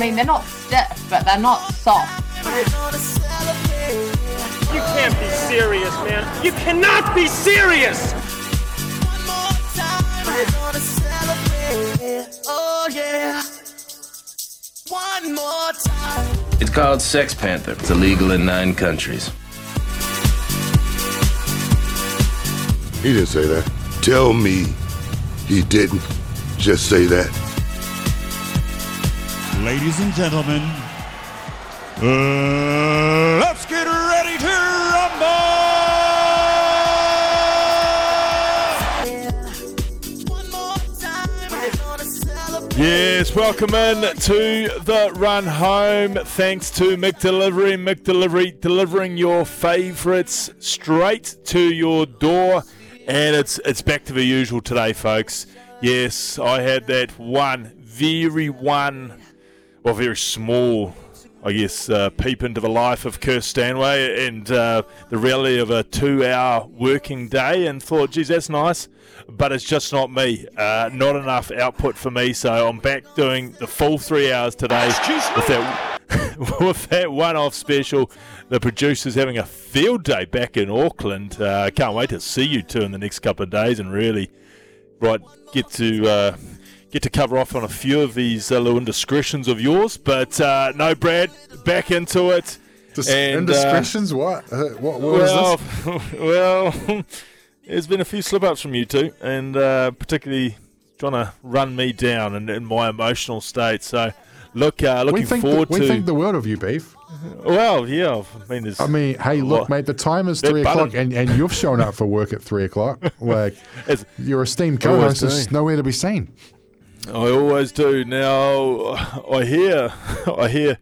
mean, they're not stiff, but they're not soft. You can't be serious, man. You cannot be serious! Oh yeah. One more time. It's called Sex Panther. It's illegal in nine countries. He didn't say that. Tell me he didn't just say that. Ladies and gentlemen, uh, let's get ready to rumble! Yes, welcome in to the run home. Thanks to McDelivery. McDelivery delivering your favourites straight to your door. And it's it's back to the usual today, folks. Yes, I had that one very one, well, very small, I guess, uh, peep into the life of Kirst Stanway and uh, the reality of a two-hour working day, and thought, geez, that's nice, but it's just not me. Uh, not enough output for me, so I'm back doing the full three hours today with that with that one-off special. The producers having a field day back in Auckland. I uh, can't wait to see you two in the next couple of days and really, right, get to uh, get to cover off on a few of these uh, little indiscretions of yours. But uh, no, Brad, back into it. Dis- And, uh, indiscretions? what? Uh, what? What well, is this? well, there's been a few slip-ups from you two, and uh, particularly trying to run me down in, in my emotional state. So, look, uh, We looking think, the, forward we to. think the world of you, Beef. well, yeah, I mean, there's. I mean, hey, look, mate, the time is three o'clock, and, and you've shown up for work at three o'clock. Like, your esteemed co-host is nowhere to be seen. I always do. Now, I hear, I hear,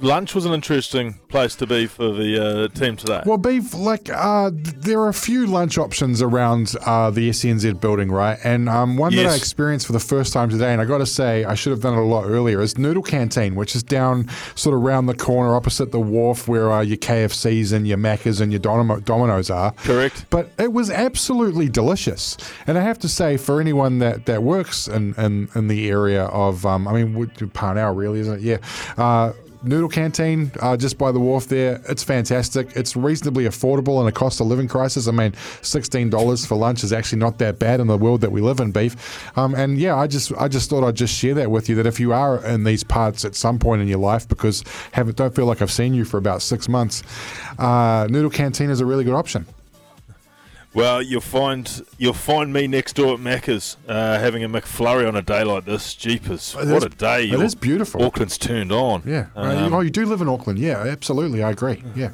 lunch was an interesting place to be for the uh, team today. Well, Beef, like, uh, there are a few lunch options around uh, the SNZ building, right? And um, one that I experienced for the first time today, and I got to say, I should have done it a lot earlier, is Noodle Canteen, which is down sort of around the corner opposite the wharf where uh, your KFCs and your Maccas and your Domino- Domino's are. Correct. But it was absolutely delicious. And I have to say, for anyone that, that works in, in, in the area of, um, I mean, Parnell, really, isn't it? Yeah. Noodle Canteen, uh, just by the wharf there. It's fantastic. It's reasonably affordable in a cost of living crisis. I mean, $16 for lunch is actually not that bad in the world that we live in, beef. Um, and yeah, I just I just thought I'd just share that with you that if you are in these parts at some point in your life, because haven't don't feel like I've seen you for about six months, uh, Noodle Canteen is a really good option. Well, you'll find you'll find me next door at Macca's uh, having a McFlurry on a day like this. Jeepers, It what is- a day! it is beautiful. Auckland's turned on. Yeah. Uh, Um, oh, you do live in Auckland. Yeah, absolutely. I agree. Yeah.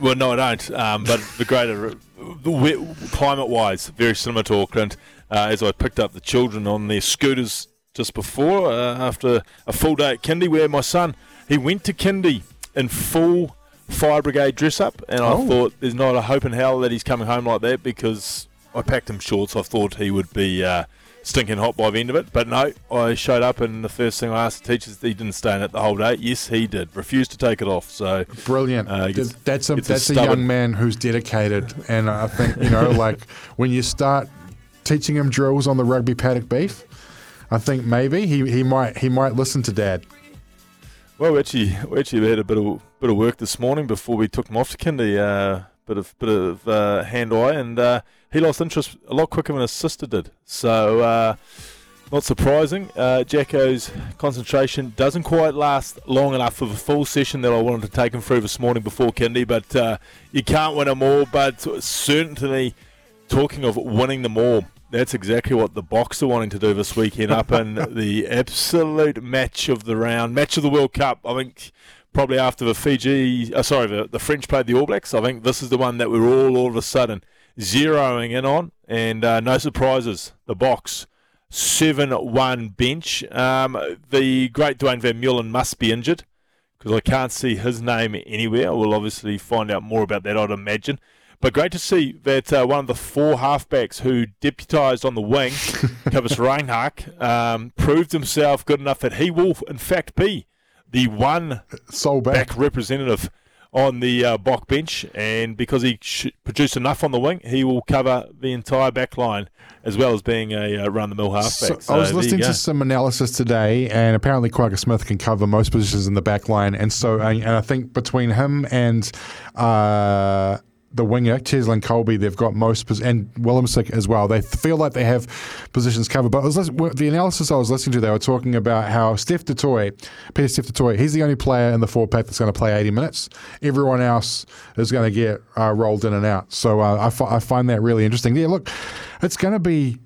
Well, no, I don't. Um, but the greater, the climate-wise, very similar to Auckland. Uh, as I picked up the children on their scooters just before, uh, after a full day at kindy, where my son he went to kindy in full fire brigade dress up, and I Oh. thought there's not a hope in hell that he's coming home like that because I packed him shorts. I thought he would be. Uh, Stinking hot by the end of it, but no, I showed up and the first thing I asked the teachers, he didn't stay in it the whole day. Yes, he did. Refused to take it off. So Brilliant. Uh, gets- that's a that's a, stubborn- young man who's dedicated, and I think you know, like when you start teaching him drills on the rugby paddock beef, I think maybe he, he might he might listen to dad. Well, we actually, we actually had a bit of bit of work this morning before we took him off to kindy. Uh, bit of bit of uh, hand eye, and uh, he lost interest a lot quicker than his sister did. So, uh, not surprising. Uh, Jacko's concentration doesn't quite last long enough for the full session that I wanted to take him through this morning before kindy. But uh, you can't win them all. But certainly, talking of winning them all. That's exactly what the Boks are wanting to do this weekend up in the absolute match of the round, match of the World Cup. I think probably after the Fiji, uh, sorry, the, the French played the All Blacks. I think this is the one that we're all all of a sudden zeroing in on, and uh, no surprises. The Boks seven-one bench. Um, the great Duane Vermeulen must be injured because I can't see his name anywhere. We'll obviously find out more about that, I'd imagine. But great to see that uh, one of the four halfbacks who deputised on the wing, Cobus Reinach, um, proved himself good enough that he will, in fact, be the one Soul back. back representative on the uh, Bok bench, and because he sh- produced enough on the wing, he will cover the entire back line as well as being a uh, run the mill halfback. So I was listening to some analysis today, and apparently Kwagga Smith can cover most positions in the back line. And so, and I think between him and uh, the winger, Cheslin Kolbe, they've got most, pos- and Willemsick as well. They feel like they have positions covered. But listening, the analysis I was listening to, they were talking about how Steph Detoy, Pieter-Steph du Toit, he's the only player in the four pack that's going to play 80 minutes. Everyone else is going to get uh, rolled in and out. So uh, I find that really interesting. Yeah, look, it's going to be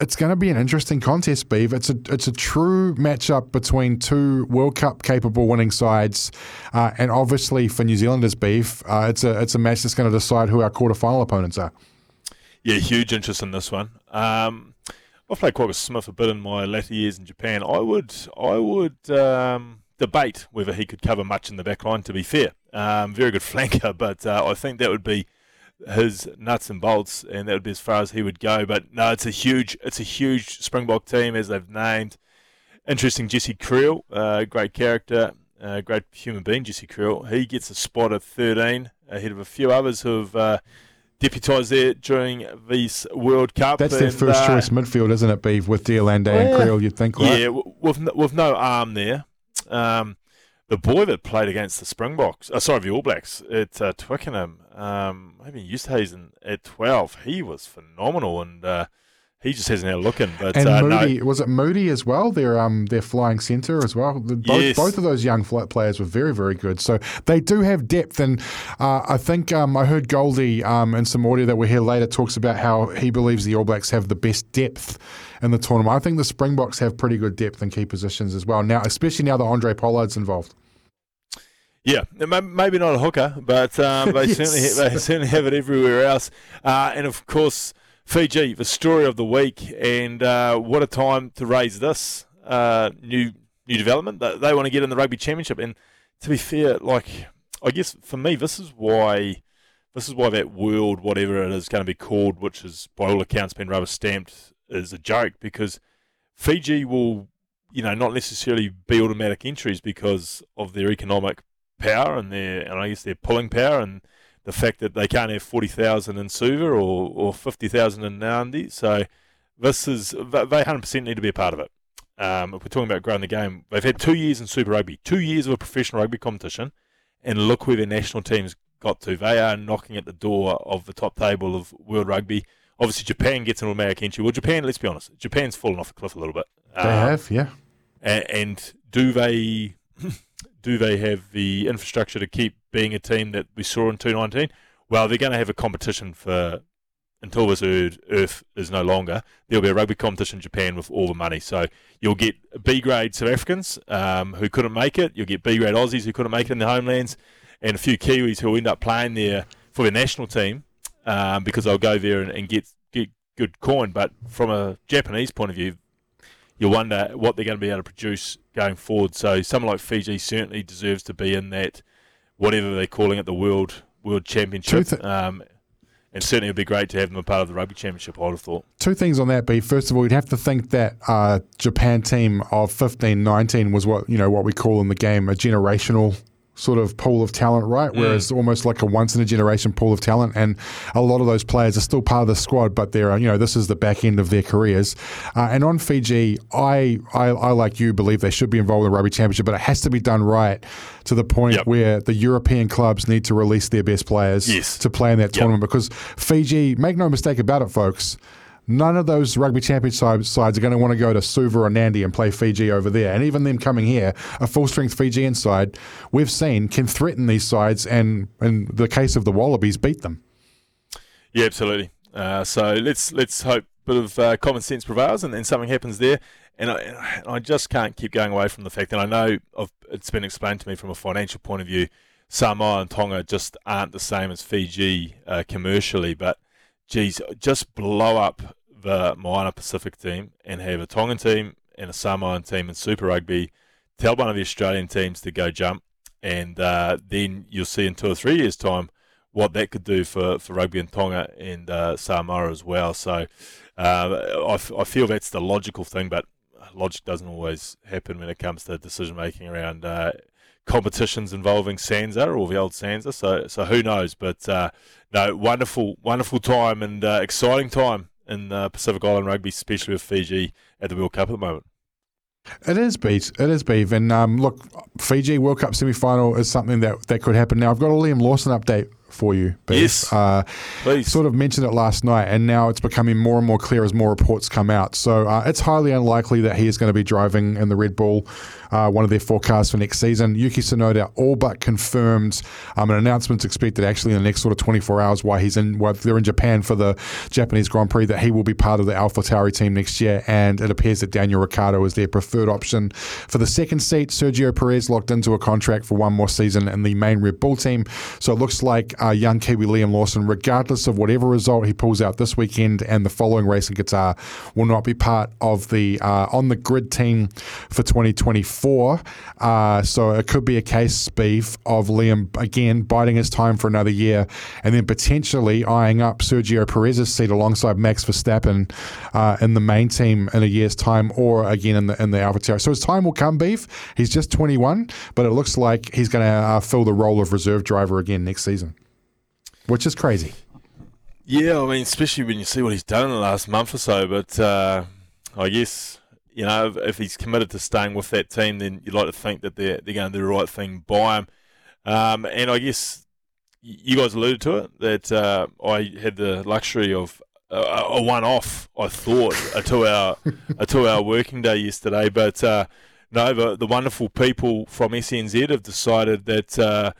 it's going to be an interesting contest, Beeve. It's a it's a true matchup between two World Cup capable winning sides, uh, and obviously for New Zealanders, Beeve, uh, it's a it's a match that's going to decide who our quarterfinal opponents are. Yeah, huge interest in this one. Um, I've played Kwagga Smith a bit in my latter years in Japan. I would I would um, debate whether he could cover much in the back line. To be fair, um, very good flanker, but uh, I think that would be his nuts and bolts, and that would be as far as he would go. But no, it's a huge it's a huge Springbok team as they've named. Interesting, Jesse Kriel, uh, great character, uh, great human being, Jesse Kriel. He gets a spot at 13 ahead of a few others who've uh, deputised there during this World Cup. That's their and, first uh, choice midfield, isn't it, Beeve, with De Allende and Yeah. Kriel, you'd think, right? Yeah, with no, with no arm there. Um, the boy that played against the Springboks, uh, sorry, the All Blacks at uh, Twickenham, um, maybe Esterhuizen at 12, he was phenomenal and uh, he just hasn't had a look in. But And uh, no, Moodie, was it Moodie as well? Their um their flying centre as well. Both, Yes. both of those young fl- players were very very good. So they do have depth, and uh, I think um, I heard Goldie um in some audio that we'll hear later talks about how he believes the All Blacks have the best depth in the tournament. I think the Springboks have pretty good depth in key positions as well. Now, especially now that Handré Pollard's involved. Yeah, maybe not a hooker, but um, they Yes. certainly they certainly have it everywhere else. Uh, and of course, Fiji, the story of the week, and uh, what a time to raise this uh, new new development. They, they want to get in the rugby championship, and to be fair, like I guess for me, this is why this is why that world, whatever it is going to be called, which is by all accounts been rubber stamped, is a joke because Fiji will, you know, not necessarily be automatic entries because of their economic power and their and I guess their pulling power and the fact that they can't have forty thousand in Suva or, or fifty thousand in Nadi. So this is they they hundred percent need to be a part of it. Um, if we're talking about growing the game, they've had two years in Super Rugby, two years of a professional rugby competition, and look where their national teams got to. They are knocking at the door of the top table of world rugby. Obviously, Japan gets an automatic entry. Well, Japan, let's be honest, Japan's fallen off the cliff a little bit. They Um, have, yeah. a- and do they do they have the infrastructure to keep being a team that we saw in 2019? Well, they're going to have a competition for until this earth, is no longer. There'll be a rugby competition in Japan with all the money. So you'll get B grade South Africans um, who couldn't make it. You'll get B grade Aussies who couldn't make it in their homelands, and a few Kiwis who will end up playing there for their national team um, because they'll go there and, and get get good coin. But from a Japanese point of view, you wonder what they're going to be able to produce going forward. So someone like Fiji certainly deserves to be in that, whatever they're calling it, the world world championship. Thi- um, and certainly it would be great to have them a part of the rugby championship. I would have thought. Two things on that, B. First of all, you'd have to think that uh, Japan team of 15, 19 was what you know what we call in the game a generational sort of pool of talent, right? Whereas almost like a once in a generation pool of talent, and a lot of those players are still part of the squad, but they're you know this is the back end of their careers. Uh, and on Fiji, I, I I like you believe they should be involved in the rugby championship, but it has to be done right to the point Yep. where the European clubs need to release their best players Yes. to play in that tournament because Fiji, make no mistake about it, folks. None of those rugby championship sides are going to want to go to Suva or Nadi and play Fiji over there. And even them coming here, a full strength Fijian side, we've seen can threaten these sides and, in the case of the Wallabies, beat them. Yeah, absolutely. Uh, so let's let's hope a bit of uh, common sense prevails and, and something happens there. And I, and I just can't keep going away from the fact that I know I've, it's been explained to me from a financial point of view. Samoa and Tonga just aren't the same as Fiji uh, commercially, but geez, just blow up the Moana Pacific team and have a Tongan team and a Samoan team in Super Rugby. Tell one of the Australian teams to go jump, and uh, then you'll see in two or three years' time what that could do for, for rugby in Tonga and uh, Samoa as well. So uh, I, I feel that's the logical thing, but logic doesn't always happen when it comes to decision making around uh, competitions involving Sansa or the old Sansa. So so who knows? But uh, no, wonderful wonderful time and uh, exciting time in uh, Pacific Island rugby, especially with Fiji at the World Cup at the moment. It is, beef. It is, Beef. And um, look, Fiji World Cup semi final is something that, that could happen. Now, I've got a Liam Lawson update for you, Beef. Yes. Uh, Please. Sort of mentioned it last night, and now it's becoming more and more clear as more reports come out. So uh, it's highly unlikely that he is going to be driving in the Red Bull, uh, one of their forecasts for next season. Yuki Tsunoda all but confirmed um, an announcement's expected actually in the next sort of 24 hours while he's in, while they're in Japan for the Japanese Grand Prix, that he will be part of the AlphaTauri team next year. And it appears that Daniel Ricciardo is their preferred option for the second seat. Sergio Perez locked into a contract for one more season in the main Red Bull team. So it looks like uh, young Kiwi Liam Lawson, regardless of whatever result he pulls out this weekend and the following race in Qatar, will not be part of the uh, on the grid team for 2024. Uh, so it could be a case, beef, of Liam again biding his time for another year and then potentially eyeing up Sergio Perez's seat alongside Max Verstappen uh, in the main team in a year's time or again in the in the AlphaTauri. So his time will come, beef. He's just 21, but it looks like he's going to uh, fill the role of reserve driver again next season, which is crazy. Yeah, I mean, especially when you see what he's done in the last month or so. But uh, I guess you know if, he's committed to staying with that team, then you'd like to think that they're they're going to do the right thing by him. Um, and I guess you guys alluded to it that uh, I had the luxury of a, a one-off. I thought a two-hour a two-hour working day yesterday, but uh, no, the, the wonderful people from SNZ have decided that uh,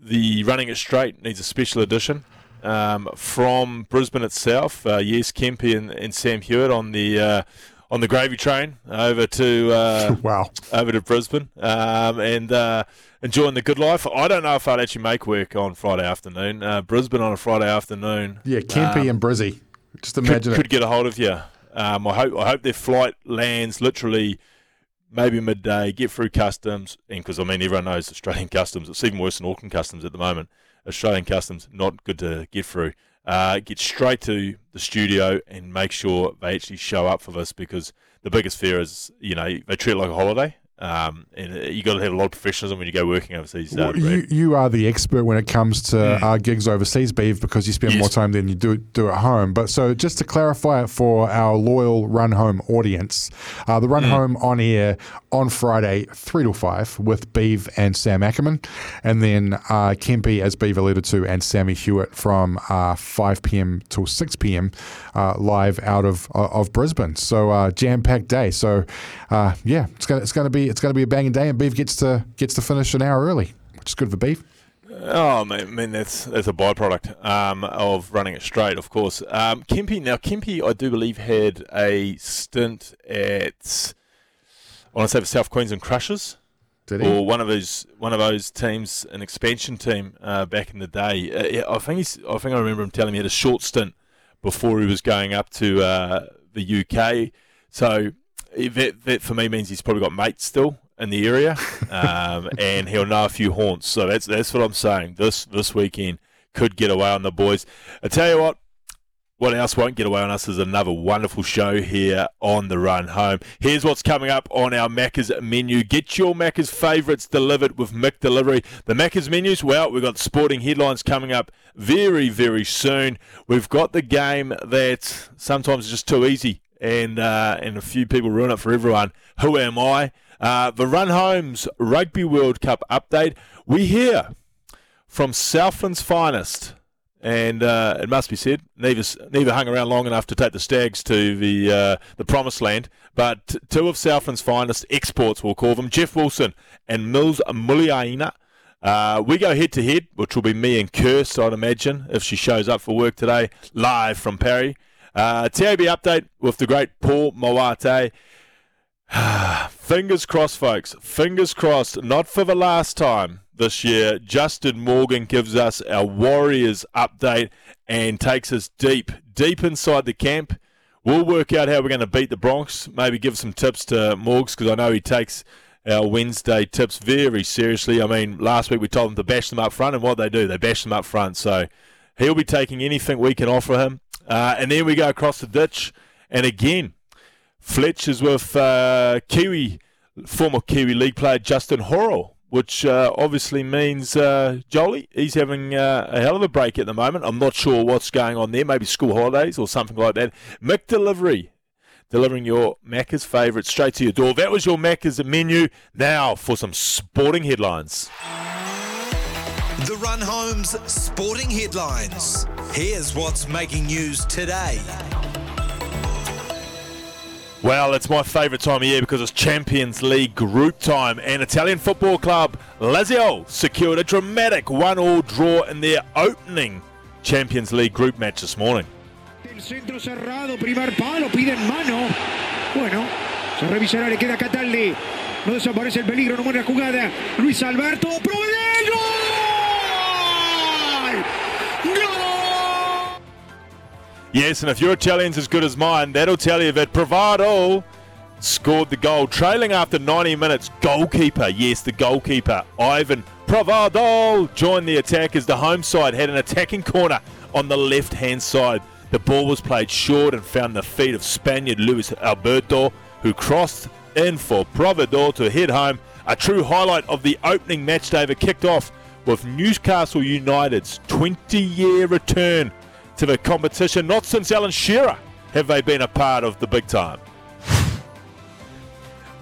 the running it straight needs a special edition um, from Brisbane itself. Uh, yes, Kempe and, and, Sam Hewitt on the uh, on the gravy train over to uh, wow over to Brisbane um, and uh, enjoying the good life. I don't know if I'd actually make work on Friday afternoon. Uh, Brisbane on a Friday afternoon. Yeah, Kempy um, and Brizzy. Just imagine could, it. could get a hold of you. Um, I hope I hope their flight lands literally maybe midday, get through customs, and because I mean everyone knows Australian customs, it's even worse than Auckland customs at the moment. Australian customs not good to get through. Uh, get straight to the studio and make sure they actually show up for this because the biggest fear is you know they treat it like a holiday um, and you got to have a lot of professionalism when you go working overseas. Uh, you, you are the expert when it comes to mm. uh, gigs overseas, Beav, because you spend yes. more time than you do do at home. But so just to clarify it for our loyal Run Home audience, uh, the Run mm. Home on air on Friday, 3 to 5 with Beav and Sam Ackerman. And then uh, Kempe, as Beav alluded to, and Sammy Hewitt from uh, 5 p.m. till 6 p.m. Uh, live out of uh, of Brisbane. So uh, jam packed day. So uh, yeah, it's gonna it's gonna be it's gonna be a banging day, and Beef gets to gets to finish an hour early, which is good for Beef. Oh, man, I mean that's that's a byproduct um, of running it straight, of course. Um, Kempe now Kempe, I do believe had a stint at I want to say the South Queensland Crushers. Or one of those one of those teams, an expansion team uh, back in the day. Uh, yeah, I think he's, I think I remember him telling me he had a short stint before he was going up to uh, the UK. So that, that for me means he's probably got mates still in the area, um, and he'll know a few haunts. So that's that's what I'm saying. This this weekend could get away on the boys. I tell you what, what else won't get away on us is another wonderful show here on the run home. Here's what's coming up on our Macca's menu. Get your Macca's favourites delivered with McDelivery. The Macca's menus, well, we've got sporting headlines coming up very, very soon. We've got the game that sometimes is just too easy and uh, and a few people ruin it for everyone. Who am I? Uh, the Run Homes Rugby World Cup update. We hear from Southland's finest and uh, it must be said, neither, neither hung around long enough to take the Stags to the uh, the promised land. But two of Southland's finest exports, we'll call them, Jeff Wilson and Mils Muliaina. Uh, we go head to head, which will be me and Kirst, I'd imagine, if she shows up for work today, live from Parry. Uh, TAB update with the great Paul Moate. Fingers crossed, folks. Fingers crossed. Not for the last time this year. Justin Morgan gives us our Warriors update and takes us deep, deep inside the camp. We'll work out how we're going to beat the Broncos. Maybe give some tips to Morgs because I know he takes our Wednesday tips very seriously. I mean, last week we told him to bash them up front, and what they do, they bash them up front. So he'll be taking anything we can offer him. Uh, and then we go across the ditch, and again, Fletch is with uh, Kiwi, former Kiwi League player Justin Horo, which uh, obviously means uh, Jolie, he's having uh, a hell of a break at the moment. I'm not sure what's going on there, maybe school holidays or something like that. McDelivery, delivering your Macca's favourite straight to your door. That was your Macca's menu. Now for some sporting headlines. The Run Home's sporting headlines. Here's what's making news today. Well, it's my favourite time of year because it's Champions League group time, and Italian football club Lazio secured a dramatic one-all draw in their opening Champions League group match this morning. El centro cerrado, primer palo, piden mano. Bueno, se revisará, le queda Cataldi. No desaparece el peligro, no muere la jugada. Luis Alberto, Provedel, Yes, and if your Italian's as good as mine, that'll tell you that Provedel scored the goal. Trailing after 90 minutes, goalkeeper, yes, the goalkeeper, Ivan Provedel joined the attack as the home side had an attacking corner on the left hand side. The ball was played short and found the feet of Spaniard Luis Alberto, who crossed in for Provedel to head home. A true highlight of the opening match that kicked off with Newcastle United's 20 year return to the competition. Not since Alan Shearer have they been a part of the big time.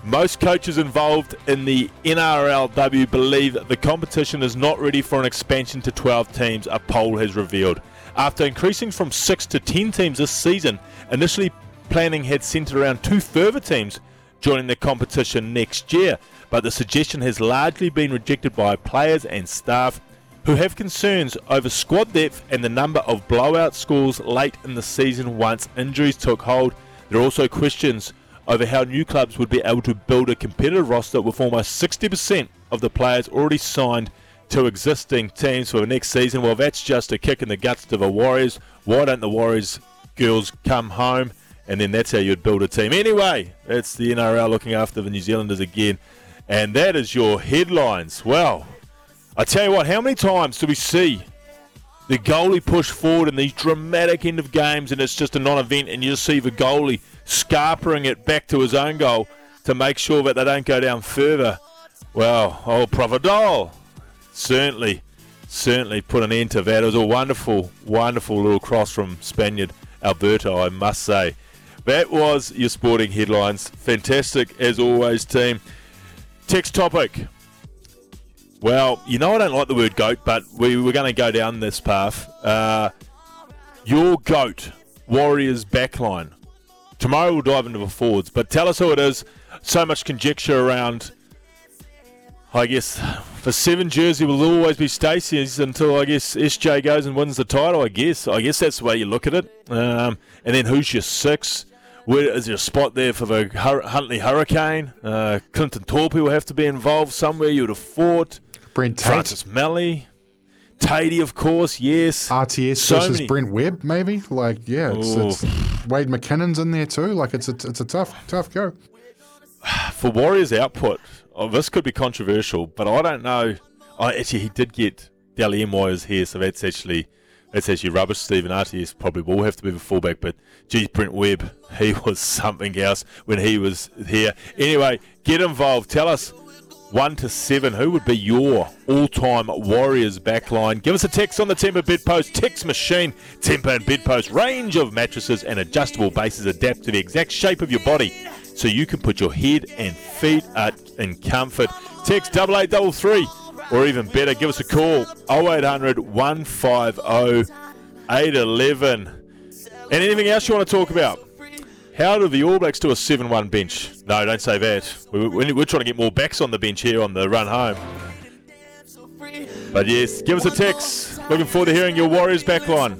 Most coaches involved in the NRLW believe the competition is not ready for an expansion to 12 teams, a poll has revealed. After increasing from 6 to 10 teams this season, initially planning had centred around two further teams joining the competition next year, but the suggestion has largely been rejected by players and staff who have concerns over squad depth and the number of blowout scores late in the season once injuries took hold. There are also questions over how new clubs would be able to build a competitive roster with almost 60% of the players already signed to existing teams for the next season. Well, that's just a kick in the guts to the Warriors. Why don't the Warriors girls come home? And then that's how you'd build a team. Anyway, it's the NRL looking after the New Zealanders again. And that is your headlines. Well, I tell you what, how many times do we see the goalie push forward in these dramatic end of games and it's just a non event and you just see the goalie scarpering it back to his own goal to make sure that they don't go down further? Well, oh, old Provedel certainly, certainly put an end to that. It was a wonderful, wonderful little cross from Spaniard Alberto, I must say. That was your sporting headlines. Fantastic as always, team. Text topic. Well, you know I don't like the word goat, but we were going to go down this path. Uh, your goat, Warriors backline. Tomorrow we'll dive into the forwards, but tell us who it is. So much conjecture around. I guess the seven jersey will always be Stacey's until I guess SJ goes and wins the title. I guess. I guess that's the way you look at it. Um, and then who's your six? Where is there a spot there for the Huntley Hurricane? Uh, Clinton Toopi will have to be involved somewhere. You would have thought. Brent Tate. Francis Meli. Tatey, of course, yes. RTS So versus many- Brent Webb, maybe. Like, yeah, it's, it's Wade McKinnon's in there too. Like, it's a, it's a tough, tough go. for Warriors output, oh, this could be controversial, but I don't know. I actually he did get Dally M Wires here, so that's actually that's actually rubbish. Stephen RTS probably will have to be the fullback, but geez, Brent Webb, he was something else when he was here. Anyway, get involved. Tell us one to seven. Who would be your all-time Warriors backline? Give us a text on the Tempur Bedpost text machine. Tempur and Bedpost range of mattresses and adjustable bases adapt to the exact shape of your body, so you can put your head and feet at in comfort. Text double eight double three, or even better, give us a call 0800 150 811. And anything else you want to talk about? How do the All Blacks do a 7 1 bench? No, don't say that. We- We're trying to get more backs on the bench here on the run home. But yes, give us a text. Looking forward to hearing your Warriors backline.